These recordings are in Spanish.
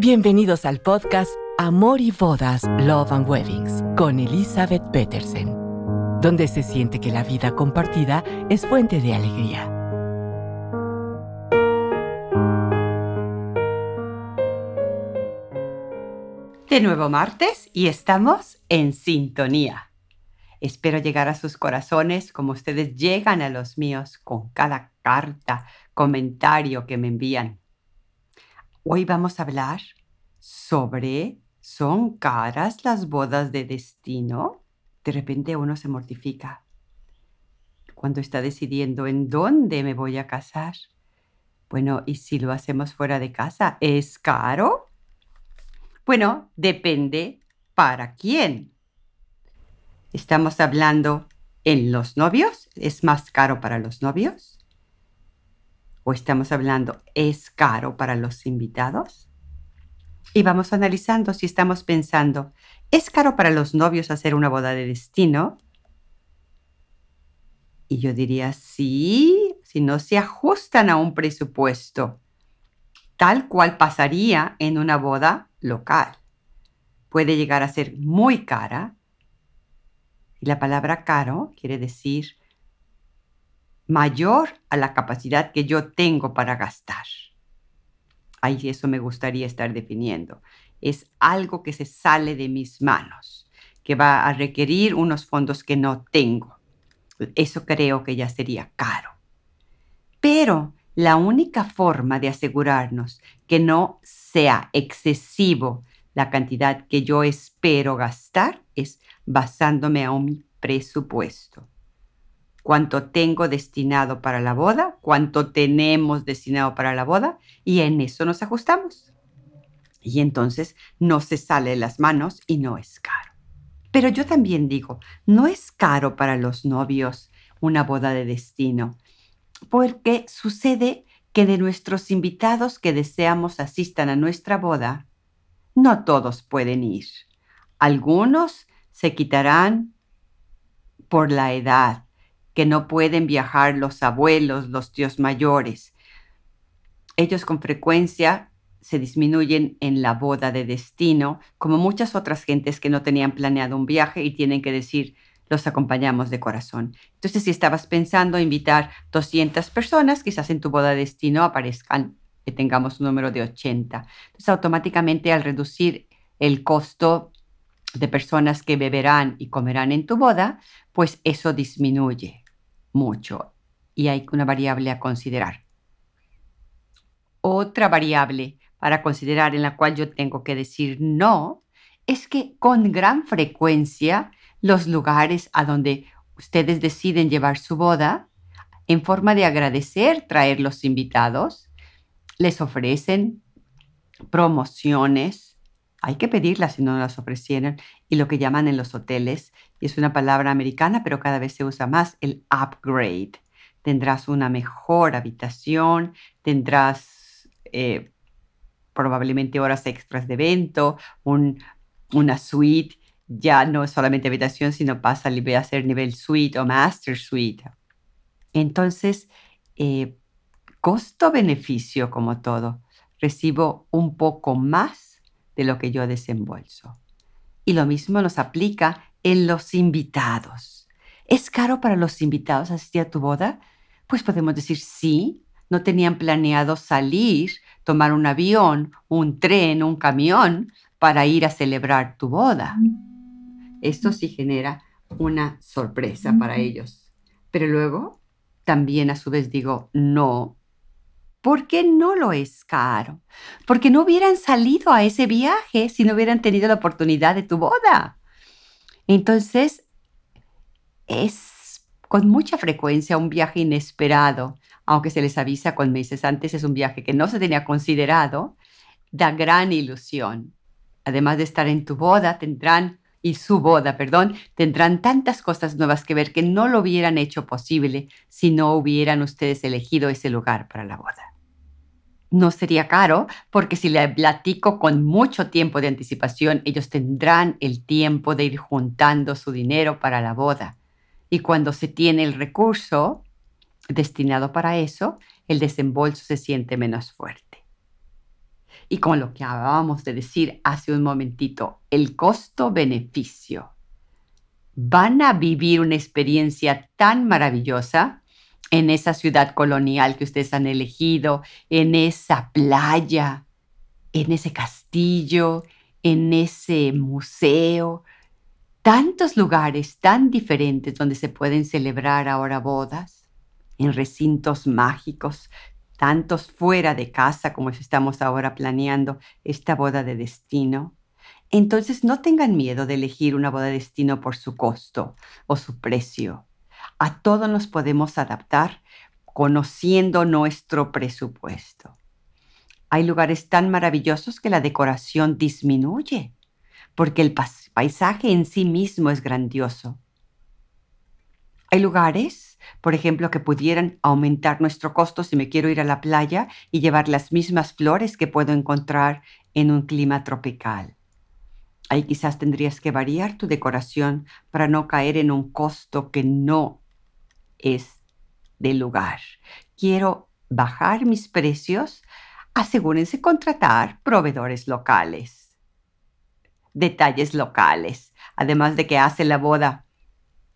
Bienvenidos al podcast Amor y Bodas, Love and Weddings con Elizabeth Petersen, donde se siente que la vida compartida es fuente de alegría. De nuevo martes y estamos en sintonía. Espero llegar a sus corazones como ustedes llegan a los míos con cada carta, comentario que me envían. Hoy vamos a hablar sobre ¿son caras las bodas de destino? De repente uno se mortifica cuando está decidiendo en dónde me voy a casar. Bueno, ¿y si lo hacemos fuera de casa? ¿Es caro? Bueno, depende para quién. Estamos hablando en los novios. ¿Es más caro para los novios? O estamos hablando es caro para los invitados? Y vamos analizando si estamos pensando, ¿es caro para los novios hacer una boda de destino? Y yo diría, sí, si no se ajustan a un presupuesto, tal cual pasaría en una boda local. Puede llegar a ser muy cara. Y la palabra caro quiere decir mayor a la capacidad que yo tengo para gastar. Ahí eso me gustaría estar definiendo. Es algo que se sale de mis manos, que va a requerir unos fondos que no tengo. Eso creo que ya sería caro. Pero la única forma de asegurarnos que no sea excesivo la cantidad que yo espero gastar es basándome a un presupuesto cuánto tengo destinado para la boda, cuánto tenemos destinado para la boda y en eso nos ajustamos. Y entonces no se sale de las manos y no es caro. Pero yo también digo, no es caro para los novios una boda de destino, porque sucede que de nuestros invitados que deseamos asistan a nuestra boda, no todos pueden ir. Algunos se quitarán por la edad, que no pueden viajar los abuelos, los tíos mayores. Ellos con frecuencia se disminuyen en la boda de destino, como muchas otras gentes que no tenían planeado un viaje y tienen que decir, los acompañamos de corazón. Entonces, si estabas pensando invitar 200 personas, quizás en tu boda de destino aparezcan que tengamos un número de 80. Entonces, automáticamente al reducir el costo de personas que beberán y comerán en tu boda, pues eso disminuye mucho y hay una variable a considerar. Otra variable para considerar en la cual yo tengo que decir no es que con gran frecuencia los lugares a donde ustedes deciden llevar su boda, en forma de agradecer traer los invitados, les ofrecen promociones hay que pedirlas si no las ofrecieran. Y lo que llaman en los hoteles, y es una palabra americana, pero cada vez se usa más, el upgrade. Tendrás una mejor habitación, tendrás eh, probablemente horas extras de evento, una suite, ya no solamente habitación, sino pasa a ser nivel suite o master suite. Entonces, eh, costo-beneficio como todo. Recibo un poco más de lo que yo desembolso. Y lo mismo nos aplica en los invitados. ¿Es caro para los invitados asistir a tu boda? Pues podemos decir sí, no tenían planeado salir, tomar un avión, un tren, un camión para ir a celebrar tu boda. Esto sí genera una sorpresa para ellos. Pero luego también a su vez digo, no, ¿Por qué no lo es caro? Porque no hubieran salido a ese viaje si no hubieran tenido la oportunidad de tu boda. Entonces, es con mucha frecuencia un viaje inesperado, aunque se les avisa con meses antes, es un viaje que no se tenía considerado, da gran ilusión. Además de estar en tu boda, tendrán, y su boda, perdón, tendrán tantas cosas nuevas que ver que no lo hubieran hecho posible si no hubieran ustedes elegido ese lugar para la boda no sería caro porque si le platico con mucho tiempo de anticipación, ellos tendrán el tiempo de ir juntando su dinero para la boda. Y cuando se tiene el recurso destinado para eso, el desembolso se siente menos fuerte. Y con lo que acabamos de decir hace un momentito, el costo-beneficio. Van a vivir una experiencia tan maravillosa en esa ciudad colonial que ustedes han elegido, en esa playa, en ese castillo, en ese museo, tantos lugares tan diferentes donde se pueden celebrar ahora bodas, en recintos mágicos, tantos fuera de casa como estamos ahora planeando esta boda de destino. Entonces no tengan miedo de elegir una boda de destino por su costo o su precio. A todo nos podemos adaptar conociendo nuestro presupuesto. Hay lugares tan maravillosos que la decoración disminuye, porque el paisaje en sí mismo es grandioso. Hay lugares, por ejemplo, que pudieran aumentar nuestro costo si me quiero ir a la playa y llevar las mismas flores que puedo encontrar en un clima tropical. Ahí quizás tendrías que variar tu decoración para no caer en un costo que no es del lugar. Quiero bajar mis precios asegúrense contratar proveedores locales. Detalles locales. Además de que hace la boda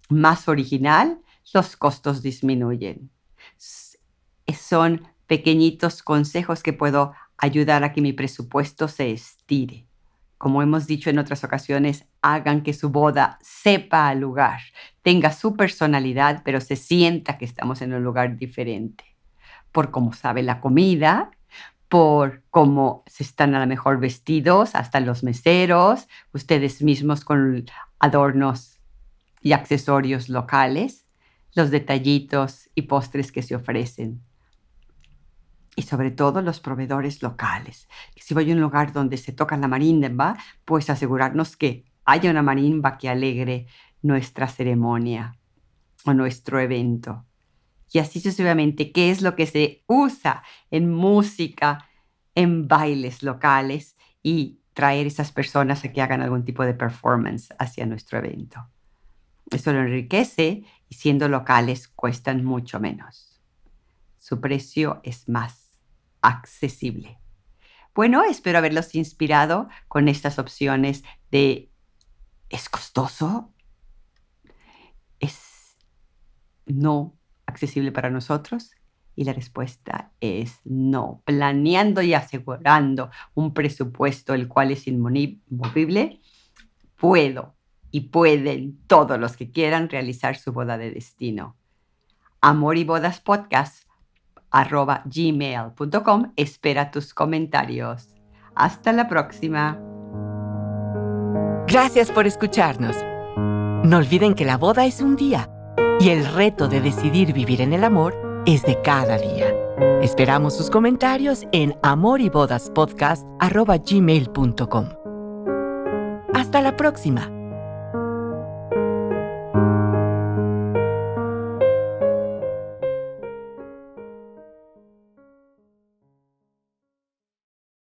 más original, los costos disminuyen. Son pequeñitos consejos que puedo ayudar a que mi presupuesto se estire. Como hemos dicho en otras ocasiones, hagan que su boda sepa al lugar, tenga su personalidad, pero se sienta que estamos en un lugar diferente. Por cómo sabe la comida, por cómo se están a lo mejor vestidos, hasta los meseros, ustedes mismos con adornos y accesorios locales, los detallitos y postres que se ofrecen. Y sobre todo los proveedores locales. Si voy a un lugar donde se toca la marimba, pues asegurarnos que haya una marimba que alegre nuestra ceremonia o nuestro evento y así sucesivamente, qué es lo que se usa en música, en bailes locales y traer esas personas a que hagan algún tipo de performance hacia nuestro evento. Eso lo enriquece y siendo locales cuestan mucho menos. Su precio es más accesible. Bueno, espero haberlos inspirado con estas opciones de ¿es costoso? ¿Es no accesible para nosotros? Y la respuesta es no. Planeando y asegurando un presupuesto el cual es inmovible, puedo y pueden todos los que quieran realizar su boda de destino. Amor y bodas podcast gmail.com espera tus comentarios. Hasta la próxima. Gracias por escucharnos. No olviden que la boda es un día y el reto de decidir vivir en el amor es de cada día. Esperamos sus comentarios en amoribodaspodcast.gmail.com. Hasta la próxima.